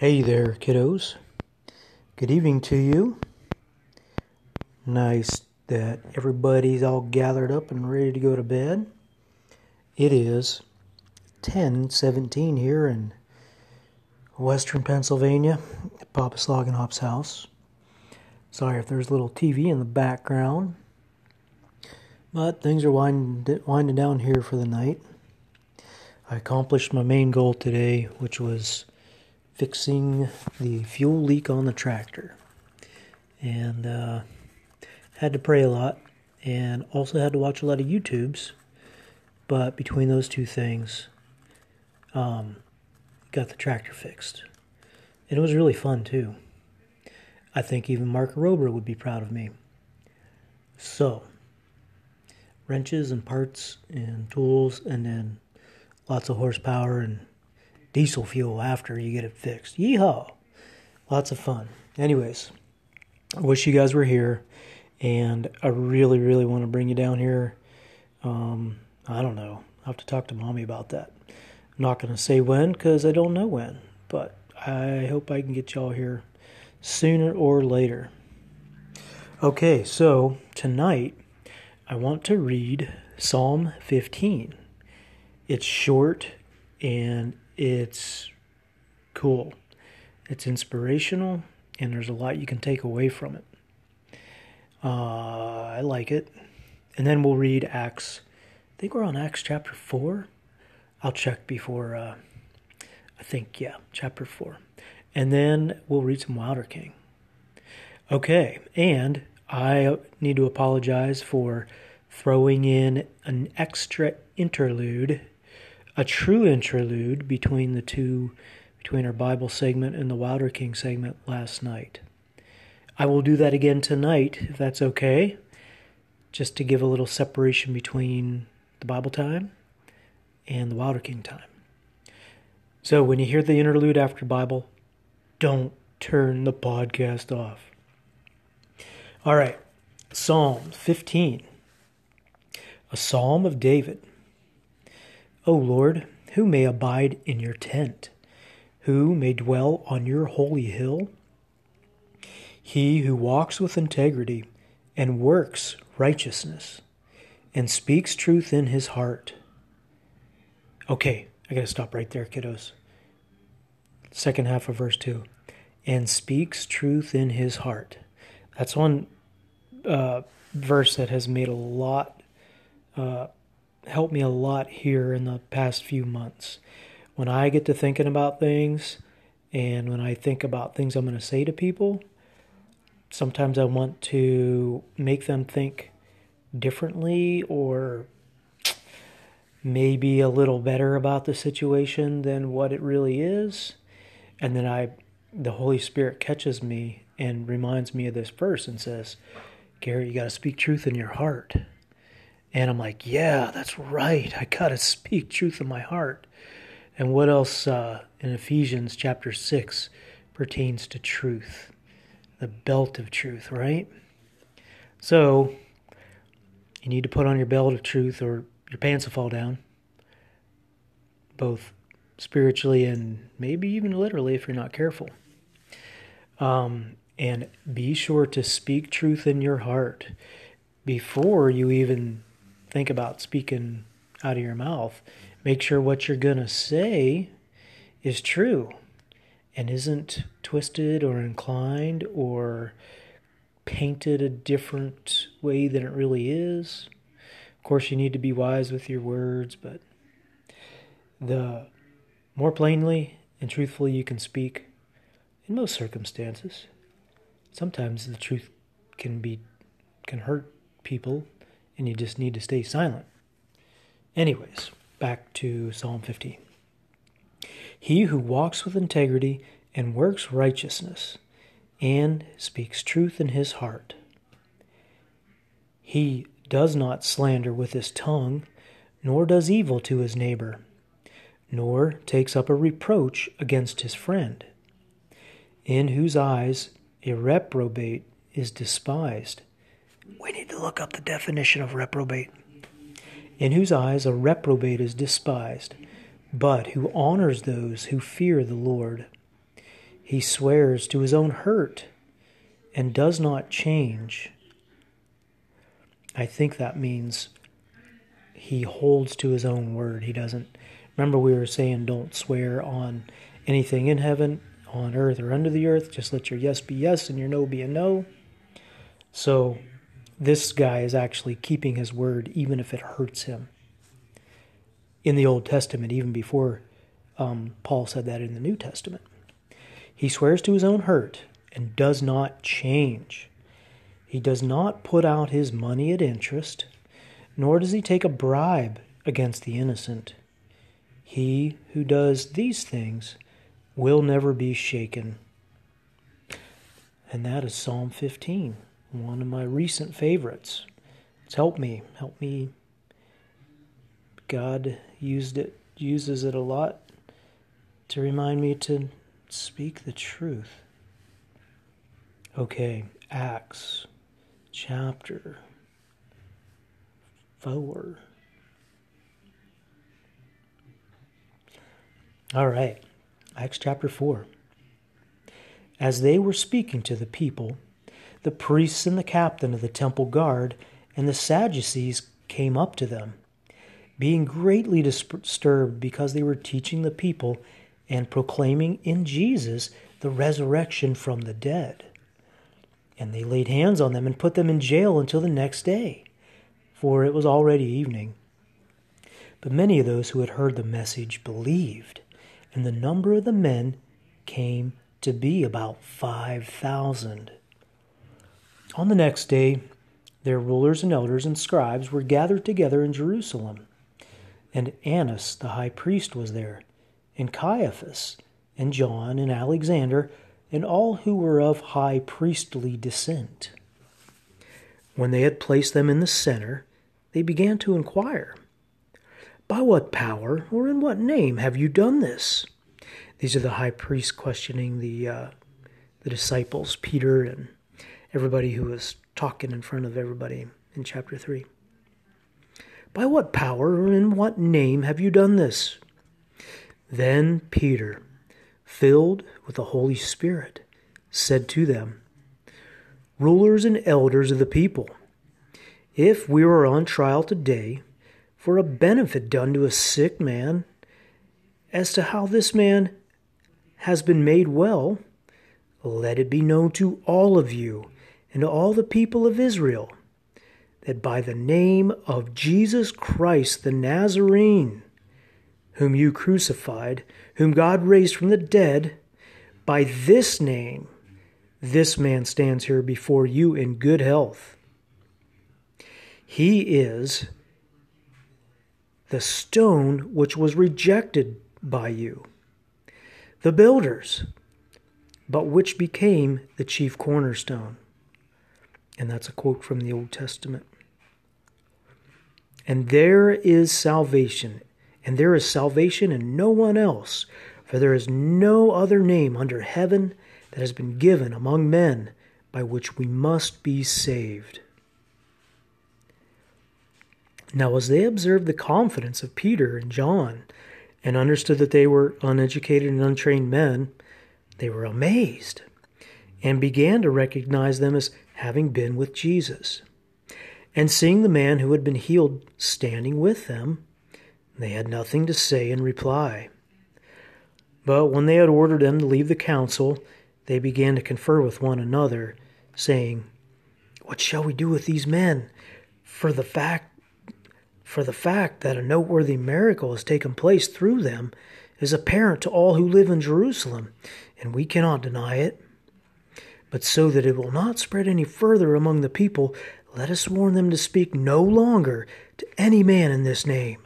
Hey there, kiddos. Good evening to you. Nice that everybody's all gathered up and ready to go to bed. It is 10:17 here in western Pennsylvania at Papa Sloggenhop's house. Sorry if there's a little TV in the background. But things are winding, winding down here for the night. I accomplished my main goal today, which was fixing the fuel leak on the tractor. And uh, had to pray a lot and also had to watch a lot of YouTubes. But between those two things, um, got the tractor fixed. And it was really fun too. I think even Mark Rober would be proud of me. So, wrenches and parts and tools, and then lots of horsepower and diesel fuel after you get it fixed. Yeehaw! Lots of fun. Anyways, I wish you guys were here, and I really, really want to bring you down here. Um, I don't know. I have to talk to mommy about that. I'm not going to say when because I don't know when, but I hope I can get y'all here sooner or later. Okay, so tonight I want to read Psalm 15. It's short and it's cool. It's inspirational, and there's a lot you can take away from it. Uh, I like it. And then we'll read Acts. I think we're on Acts chapter 4. I'll check before, uh, I think, yeah, chapter 4. And then we'll read some Wilder King. Okay, and I need to apologize for throwing in an extra interlude a true interlude between the two, between our Bible segment and the Wilder King segment last night. I will do that again tonight, if that's okay, just to give a little separation between the Bible time and the Wilder King time. So when you hear the interlude after Bible, don't turn the podcast off. All right, Psalm 15, a psalm of David. O Lord, who may abide in your tent? Who may dwell on your holy hill? He who walks with integrity and works righteousness and speaks truth in his heart. Okay, I got to stop right there, kiddos. Second half of verse 2. And speaks truth in his heart. That's one uh, verse that has made a lot uh, helped me a lot here in the past few months. When I get to thinking about things and when I think about things I'm going to say to people, sometimes I want to make them think differently or maybe a little better about the situation than what it really is. And then I the Holy Spirit catches me and reminds me of this verse and says, Gary, you got to speak truth in your heart. And I'm like, yeah, that's right. I got to speak truth in my heart. And what else uh, in Ephesians chapter 6 pertains to truth? The belt of truth, right? So, you need to put on your belt of truth or your pants will fall down, both spiritually and maybe even literally if you're not careful. Um, and be sure to speak truth in your heart before you even think about speaking out of your mouth. Make sure what you're going to say is true and isn't twisted or inclined or painted a different way than it really is. Of course, you need to be wise with your words, but the more plainly and truthfully you can speak in most circumstances. Sometimes the truth can be can hurt people and you just need to stay silent. Anyways, back to Psalm 15. He who walks with integrity and works righteousness and speaks truth in his heart. He does not slander with his tongue, nor does evil to his neighbor, nor takes up a reproach against his friend, in whose eyes a reprobate is despised we need to look up the definition of reprobate. In whose eyes a reprobate is despised, but who honors those who fear the Lord. he swears to his own hurt and does not change. I think that means he holds to his own word. He doesn't. Remember, we were saying don't swear on anything in heaven, on earth, or under the earth. Just let your yes be yes and your no be a no. So, this guy is actually keeping his word even if it hurts him. In the Old Testament, even before um, Paul said that in the New Testament, he swears to his own hurt and does not change. He does not put out his money at interest, nor does he take a bribe against the innocent. He who does these things will never be shaken. And that is Psalm 15, one of my recent favorites. It's helped me, helped me. God used it, uses it a lot to remind me to speak the truth. Okay, Acts chapter 4. All right, Acts chapter 4. As they were speaking to the people, the priests and the captain of the temple guard and the Sadducees came up to them, being greatly disturbed because they were teaching the people and proclaiming in Jesus the resurrection from the dead. And they laid hands on them and put them in jail until the next day, for it was already evening. But many of those who had heard the message believed, and the number of the men came to be about 5,000. On the next day, their rulers and elders and scribes were gathered together in Jerusalem. And Annas the high priest was there, and Caiaphas, and John, and Alexander, and all who were of high priestly descent. When they had placed them in the center, they began to inquire, By what power or in what name have you done this? These are the high priests questioning the, uh, the disciples, Peter and everybody who was talking in front of everybody in chapter 3. By what power or in what name have you done this? Then Peter, filled with the Holy Spirit, said to them, Rulers and elders of the people, if we were on trial today for a benefit done to a sick man, as to how this man has been made well, let it be known to all of you and to all the people of Israel that by the name of Jesus Christ the Nazarene, whom you crucified, whom God raised from the dead, by this name, this man stands here before you in good health. He is the stone which was rejected by you, the builders, but which became the chief cornerstone. And that's a quote from the Old Testament. And there is salvation, and there is salvation in no one else, for there is no other name under heaven that has been given among men by which we must be saved. Now, as they observed the confidence of Peter and John, and understood that they were uneducated and untrained men, they were amazed and began to recognize them as having been with Jesus. And seeing the man who had been healed standing with them, they had nothing to say in reply. But when they had ordered them to leave the council, they began to confer with one another, saying, What shall we do with these men? For the fact for the fact that a noteworthy miracle has taken place through them is apparent to all who live in Jerusalem, and we cannot deny it. But so that it will not spread any further among the people, let us warn them to speak no longer to any man in this name.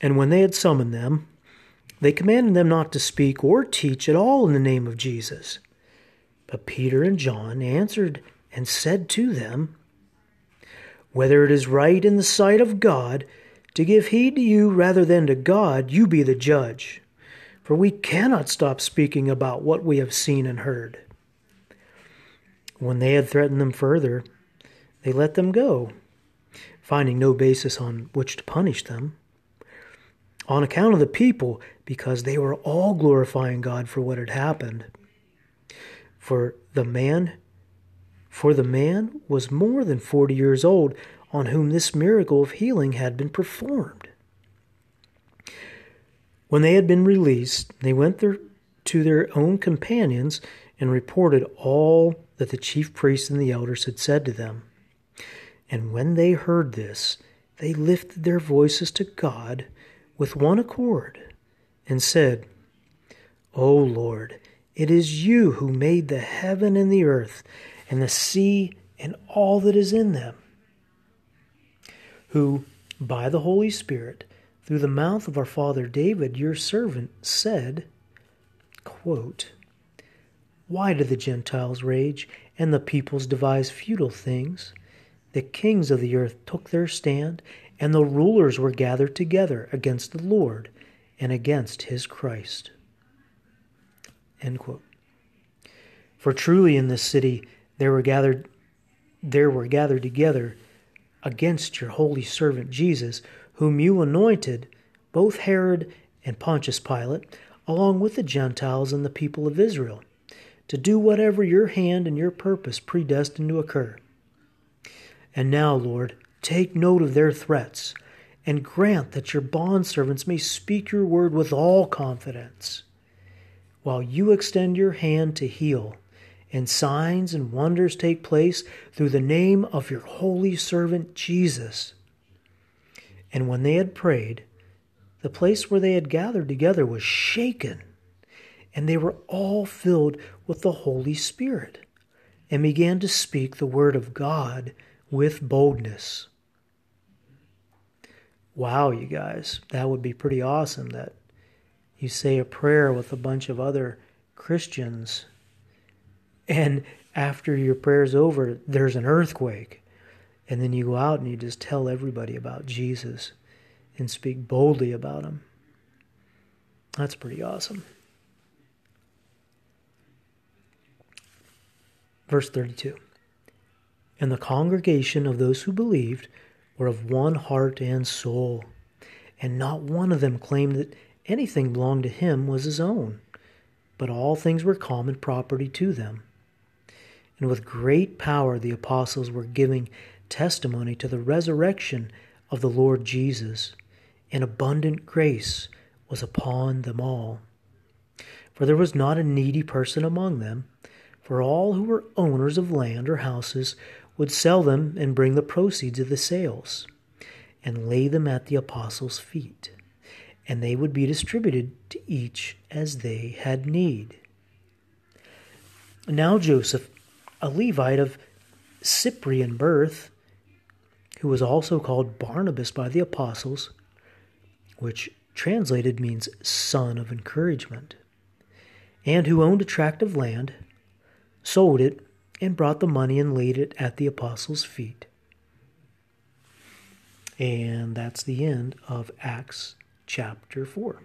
And when they had summoned them, they commanded them not to speak or teach at all in the name of Jesus. But Peter and John answered and said to them, Whether it is right in the sight of God to give heed to you rather than to God, you be the judge. For we cannot stop speaking about what we have seen and heard. When they had threatened them further, they let them go, finding no basis on which to punish them. on account of the people because they were all glorifying God for what had happened. For the man for the man was more than 40 years old on whom this miracle of healing had been performed. When they had been released, they went there to their own companions and reported all that the chief priests and the elders had said to them. And when they heard this, they lifted their voices to God with one accord and said, O Lord, it is you who made the heaven and the earth and the sea and all that is in them, who, by the Holy Spirit, through the mouth of our father David, your servant, said, quote, Why do the Gentiles rage and the peoples devise futile things? The kings of the earth took their stand, and the rulers were gathered together against the Lord and against his Christ. For truly in this city there were gathered there were gathered together against your holy servant Jesus whom you anointed, both Herod and Pontius Pilate, along with the Gentiles and the people of Israel, to do whatever your hand and your purpose predestined to occur. And now, Lord, take note of their threats, and grant that your bondservants may speak your word with all confidence, while you extend your hand to heal, and signs and wonders take place through the name of your holy servant Jesus. And when they had prayed, the place where they had gathered together was shaken, and they were all filled with the Holy Spirit, and began to speak the word of God with boldness. Wow, you guys, that would be pretty awesome that you say a prayer with a bunch of other Christians, and after your prayer's over, there's an earthquake and then you go out and you just tell everybody about Jesus and speak boldly about him. That's pretty awesome. Verse 32 And the congregation of those who believed were of one heart and soul, and not one of them claimed that anything belonged to him was his own, but all things were common property to them. And with great power the apostles were giving testimony to the resurrection of the Lord Jesus, and abundant grace was upon them all. For there was not a needy person among them, for all who were owners of land or houses would sell them and bring the proceeds of the sales, and lay them at the apostles' feet, and they would be distributed to each as they had need. Now Joseph, a Levite of Cyprian birth, who was also called Barnabas by the apostles, which translated means son of encouragement, and who owned a tract of land, sold it, and brought the money and laid it at the apostles' feet. And that's the end of Acts chapter 4.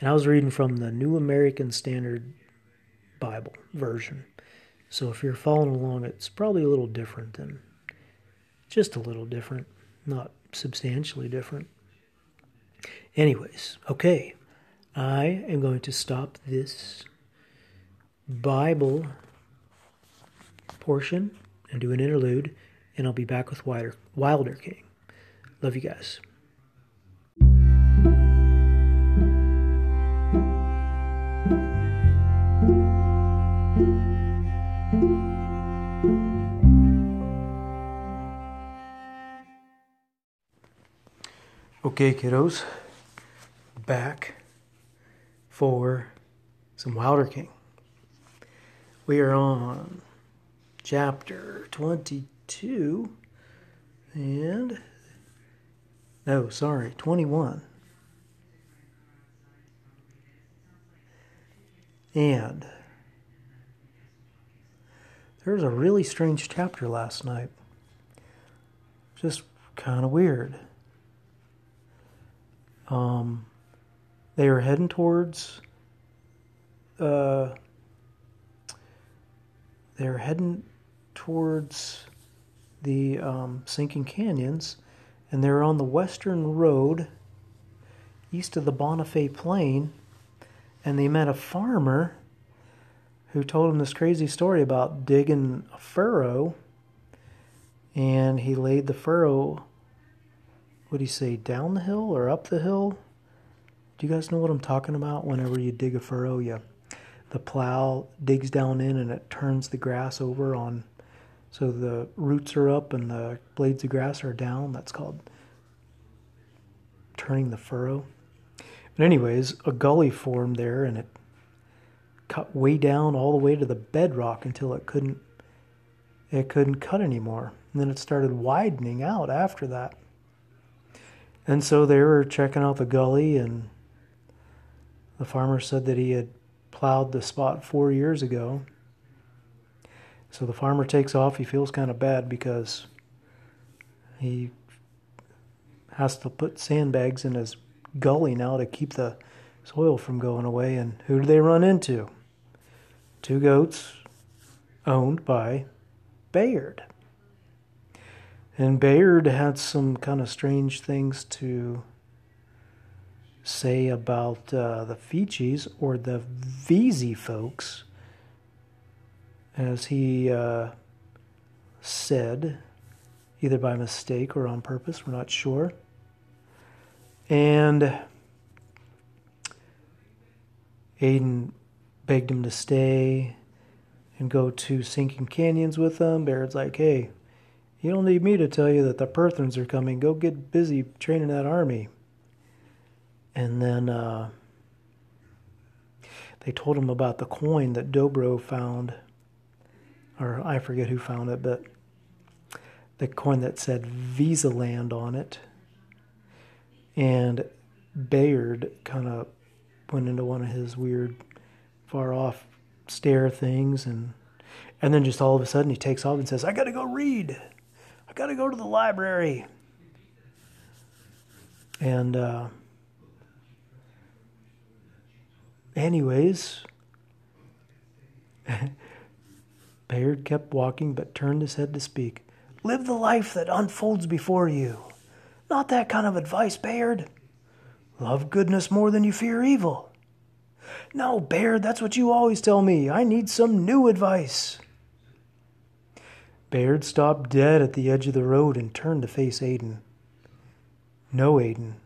And I was reading from the New American Standard Bible version. So if you're following along, it's probably a little different than just a little different, not substantially different. Anyways, okay, I am going to stop this Bible portion and do an interlude, and I'll be back with Wilder, Wilder King. Love you guys. Okay, kiddos, back for some Wilder King. We are on chapter 22 and no, sorry, 21. And there was a really strange chapter last night. Just kind of weird. Um, they were heading towards. Uh, they were heading towards the um, sinking canyons, and they're on the western road, east of the Bonifay Plain, and they met a farmer who told him this crazy story about digging a furrow, and he laid the furrow. What do you say, down the hill or up the hill? Do you guys know what I'm talking about? Whenever you dig a furrow, you the plow digs down in and it turns the grass over on so the roots are up and the blades of grass are down. That's called turning the furrow. But anyways, a gully formed there and it cut way down all the way to the bedrock until it couldn't it couldn't cut anymore. And then it started widening out after that. And so they were checking out the gully and the farmer said that he had plowed the spot four years ago so the farmer takes off. He feels kind of bad because he has to put sandbags in his gully now to keep the soil from going away. And who do they run into? Two goats owned by Bayard. And Bayard had some kind of strange things to say about uh, the Feechies or the Veazey folks as he uh, said, either by mistake or on purpose, we're not sure. And Aidan begged him to stay and go to Sinking Canyons with them. Bayard's like, hey, you don't need me to tell you that the Pyrthens are coming. Go get busy training that army. And then uh, they told him about the coin that Dobro found or I forget who found it, but the coin that said Visa Land on it. And Bayard kind of went into one of his weird, far off stare things, and and then just all of a sudden he takes off and says, "I got to go read. I got to go to the library." And uh, anyways. Bayard kept walking but turned his head to speak. Live the life that unfolds before you. Not that kind of advice, Bayard. Love goodness more than you fear evil. No, Bayard, that's what you always tell me. I need some new advice. Bayard stopped dead at the edge of the road and turned to face Aidan. No, Aidan,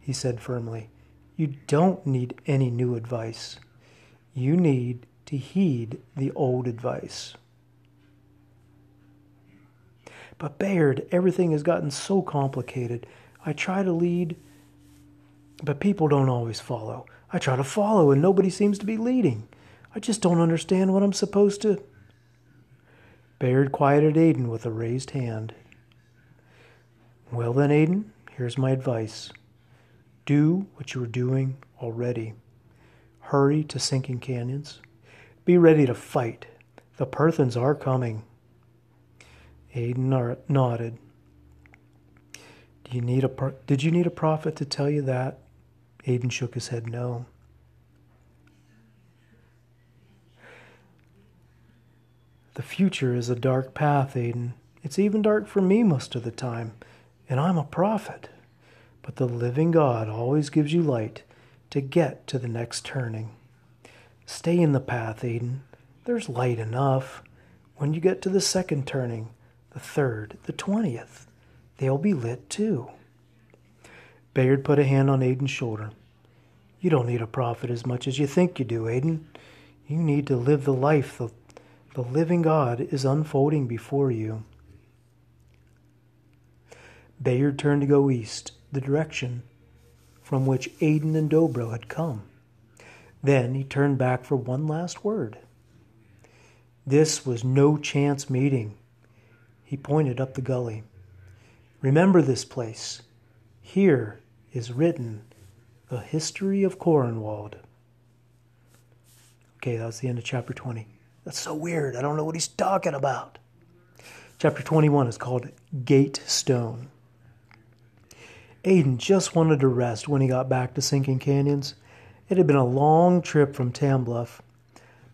he said firmly. You don't need any new advice. You need to heed the old advice. But Bayard, everything has gotten so complicated. I try to lead, but people don't always follow. I try to follow, and nobody seems to be leading. I just don't understand what I'm supposed to. Bayard quieted Aidan with a raised hand. Well, then, Aidan, here's my advice do what you are doing already. Hurry to sinking canyons. Be ready to fight. The Pyrthens are coming. Aidan nodded. Do you need a did you need a prophet to tell you that? Aidan shook his head no. The future is a dark path, Aidan. It's even dark for me most of the time, and I'm a prophet. But the living God always gives you light to get to the next turning. Stay in the path, Aidan. There's light enough. When you get to the second turning, the third, the twentieth, they'll be lit too. Bayard put a hand on Aidan's shoulder. You don't need a prophet as much as you think you do, Aidan. You need to live the life the, the living God is unfolding before you. Bayard turned to go east, the direction from which Aidan and Dobro had come. Then he turned back for one last word. This was no chance meeting. He pointed up the gully. Remember this place. Here is written the history of Corenwald. Okay, that's the end of chapter 20. That's so weird. I don't know what he's talking about. Chapter 21 is called Gate Stone. Aidan just wanted to rest when he got back to Sinking Canyons. It had been a long trip from Tambluff,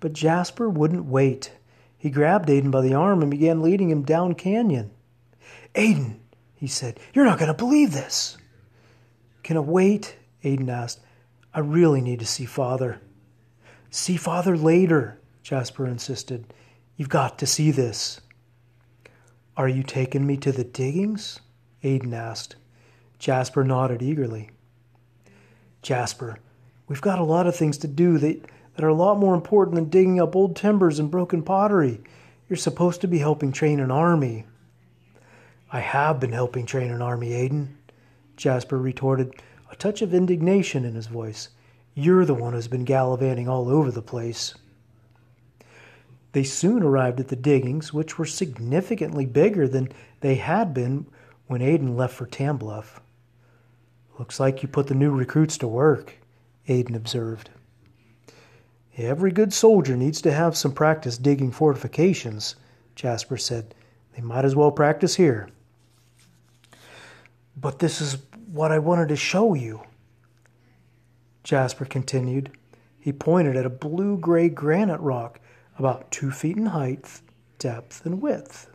but Jasper wouldn't wait. He grabbed Aidan by the arm and began leading him down canyon. Aidan, he said, you're not going to believe this. Can it wait? Aidan asked. I really need to see Father. See Father later, Jasper insisted. You've got to see this. Are you taking me to the diggings? Aidan asked. Jasper nodded eagerly. Jasper, we've got a lot of things to do that, that are a lot more important than digging up old timbers and broken pottery. You're supposed to be helping train an army. I have been helping train an army, Aidan, Jasper retorted, a touch of indignation in his voice. You're the one who's been gallivanting all over the place. They soon arrived at the diggings, which were significantly bigger than they had been when Aidan left for Tambluff. Looks like you put the new recruits to work, Aidan observed. Every good soldier needs to have some practice digging fortifications, Jasper said. They might as well practice here. But this is what I wanted to show you, Jasper continued. He pointed at a blue gray granite rock about two feet in height, depth, and width.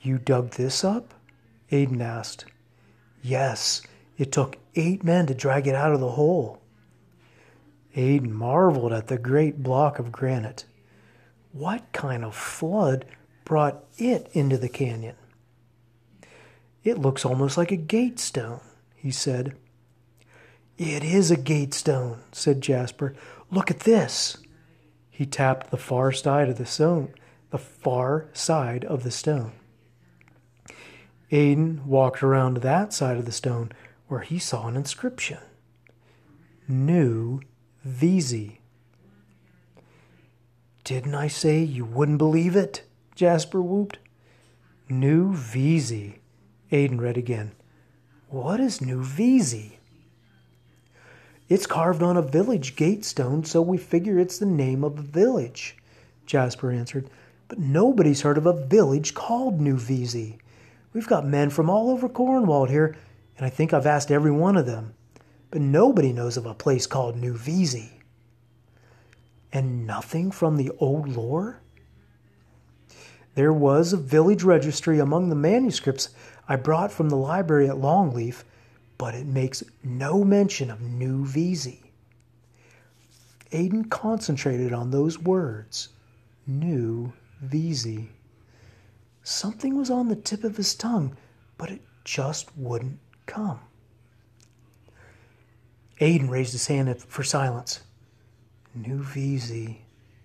You dug this up? Aidan asked. Yes, it took eight men to drag it out of the hole. Aidan marveled at the great block of granite. What kind of flood brought it into the canyon? It looks almost like a gate stone, he said. It is a gate stone, said Jasper. Look at this. He tapped the far side of the stone, the far side of the stone. Aidan walked around to that side of the stone where he saw an inscription. New Vizi. Didn't I say you wouldn't believe it? Jasper whooped. New Vizi. Aidan read again. What is New Vizi? It's carved on a village gate stone, so we figure it's the name of a village, Jasper answered. But nobody's heard of a village called New Vizi. We've got men from all over Corenwald here, and I think I've asked every one of them. But nobody knows of a place called New Vizi. And nothing from the old lore? There was a village registry among the manuscripts I brought from the library at Longleaf, but it makes no mention of New Vizi. Aidan concentrated on those words New Vizi. Something was on the tip of his tongue, but it just wouldn't come. Aidan raised his hand for silence. New Vizi,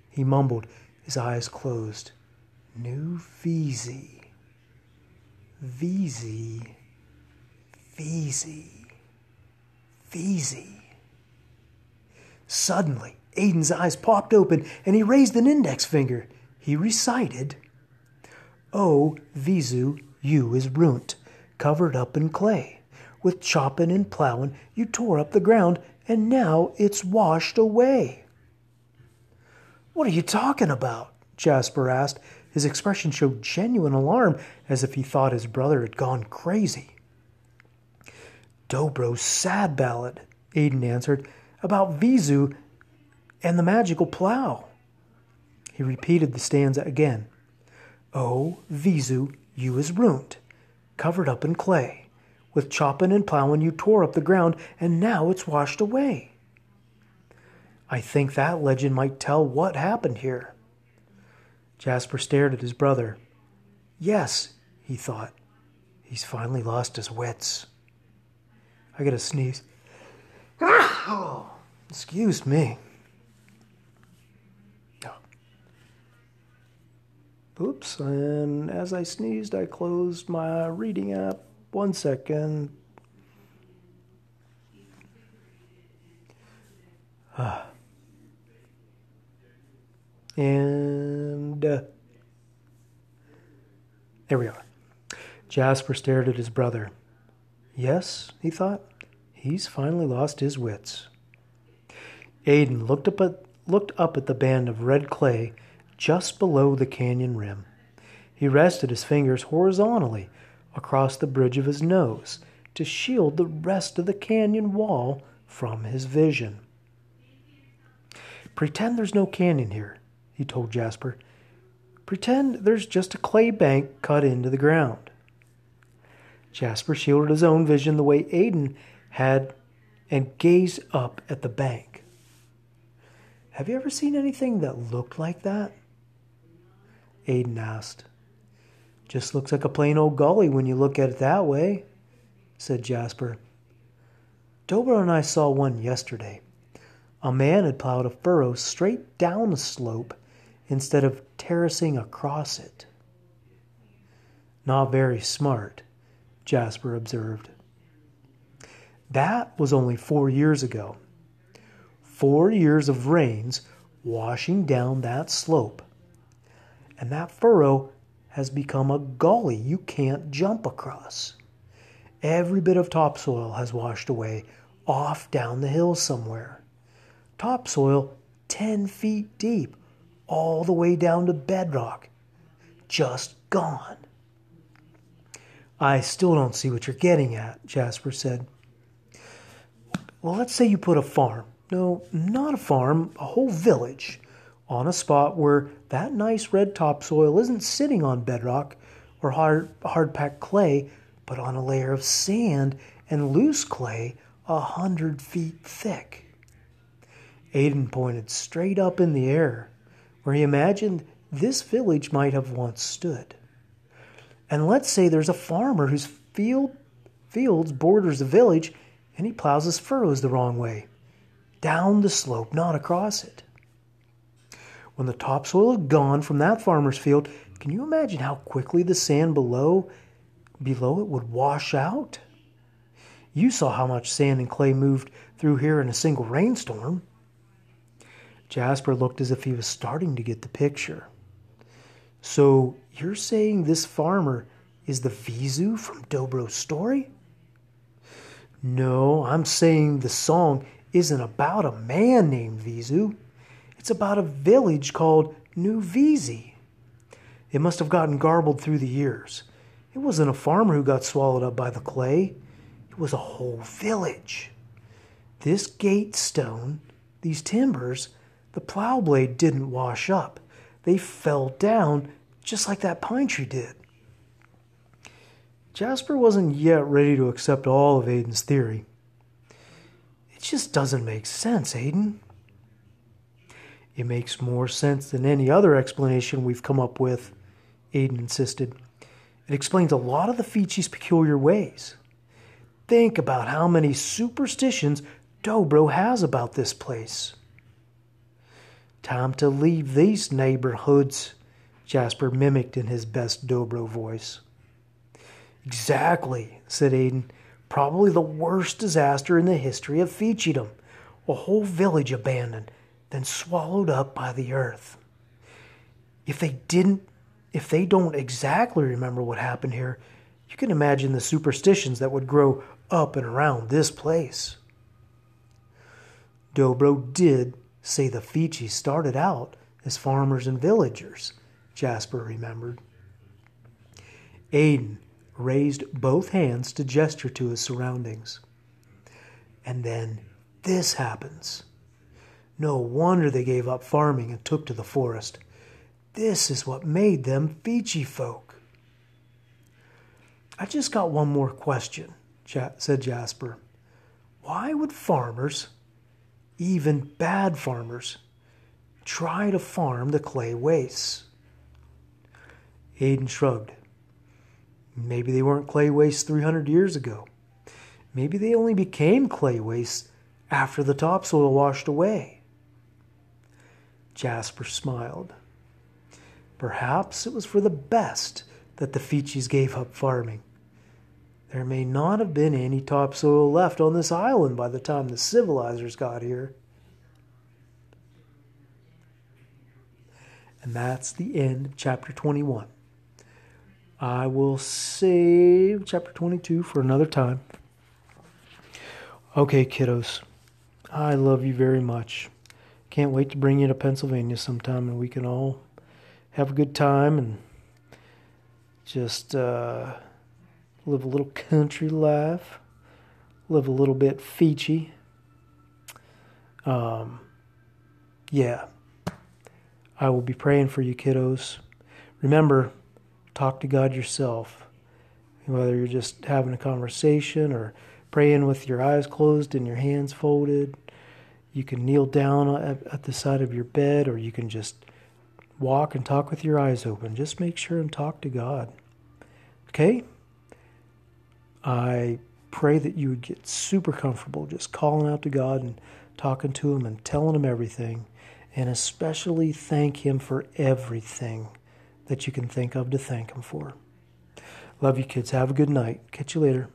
he mumbled, his eyes closed. New Vizi. Vizi, Vizi, Vizi. Suddenly, Aidan's eyes popped open and he raised an index finger. He recited, O Vizu, you is runt, covered up in clay. With chopping and plowing, you tore up the ground, and now it's washed away. What are you talking about? Jasper asked, his expression showed genuine alarm, as if he thought his brother had gone crazy. Dobro's sad ballad, Aidan answered, about Vizu and the magical plow. He repeated the stanza again. Oh, Vizu, you is ruined, covered up in clay. With chopping and plowing you tore up the ground, and now it's washed away. I think that legend might tell what happened here. Jasper stared at his brother. Yes, he thought. He's finally lost his wits. I got a sneeze. Excuse me. Oops, and as I sneezed, I closed my reading app. One second. Ah. And uh, there we are. Jasper stared at his brother. Yes, he thought, he's finally lost his wits. Aidan looked up at, looked up at the band of red clay just below the canyon rim. He rested his fingers horizontally across the bridge of his nose to shield the rest of the canyon wall from his vision. Pretend there's no canyon here, he told Jasper. Pretend there's just a clay bank cut into the ground. Jasper shielded his own vision the way Aidan had and gazed up at the bank. Have you ever seen anything that looked like that? Aidan asked. Just looks like a plain old gully when you look at it that way, said Jasper. Dobro and I saw one yesterday. A man had plowed a furrow straight down the slope instead of terracing across it. Not very smart, Jasper observed. That was only four years ago. Four years of rains washing down that slope. And that furrow has become a gully you can't jump across. Every bit of topsoil has washed away off down the hill somewhere. Topsoil 10 feet deep, all the way down to bedrock. Just gone. I still don't see what you're getting at, Jasper said. Well, let's say you put a farm, no, not a farm, a whole village, on a spot where that nice red topsoil isn't sitting on bedrock or hard, hard packed clay, but on a layer of sand and loose clay a hundred feet thick. Aidan pointed straight up in the air, where he imagined this village might have once stood. And let's say there's a farmer whose field fields borders the village and he plows his furrows the wrong way, down the slope, not across it. When the topsoil is gone from that farmer's field, can you imagine how quickly the sand below below it would wash out? You saw how much sand and clay moved through here in a single rainstorm. Jasper looked as if he was starting to get the picture. So you're saying this farmer is the Vizu from Dobro's story? No, I'm saying the song isn't about a man named Vizu. It's about a village called New Vizi. It must have gotten garbled through the years. It wasn't a farmer who got swallowed up by the clay. It was a whole village. This gate stone, these timbers, the plow blade didn't wash up. They fell down just like that pine tree did. Jasper wasn't yet ready to accept all of Aidan's theory. It just doesn't make sense, Aidan. It makes more sense than any other explanation we've come up with, Aidan insisted. It explains a lot of the Feechee's peculiar ways. Think about how many superstitions Dobro has about this place. Time to leave these neighborhoods, Jasper mimicked in his best Dobro voice. Exactly, said Aidan. Probably the worst disaster in the history of Feechedom. A whole village abandoned, then swallowed up by the earth. If they didn't, if they don't exactly remember what happened here, you can imagine the superstitions that would grow up and around this place. Dobro did say the Feechee started out as farmers and villagers, Jasper remembered. Aidan raised both hands to gesture to his surroundings. And then this happens. No wonder they gave up farming and took to the forest. This is what made them Feechee folk. I just got one more question, said Jasper. Why would farmers, even bad farmers, try to farm the clay wastes? Aidan shrugged. Maybe they weren't clay wastes 300 years ago. Maybe they only became clay wastes after the topsoil washed away. Jasper smiled. Perhaps it was for the best that the Feechees gave up farming. There may not have been any topsoil left on this island by the time the civilizers got here. And that's the end of chapter 21. I will save chapter 22 for another time. Okay, kiddos, I love you very much. Can't wait to bring you to Pennsylvania sometime and we can all have a good time and just uh, live a little country life, live a little bit Feechee. Um, yeah, I will be praying for you, kiddos. Remember, talk to God yourself. Whether you're just having a conversation or praying with your eyes closed and your hands folded. You can kneel down at, at the side of your bed, or you can just walk and talk with your eyes open. Just make sure and talk to God. Okay? I pray that you would get super comfortable just calling out to God and talking to Him and telling Him everything, and especially thank Him for everything that you can think of to thank Him for. Love you, kids. Have a good night. Catch you later.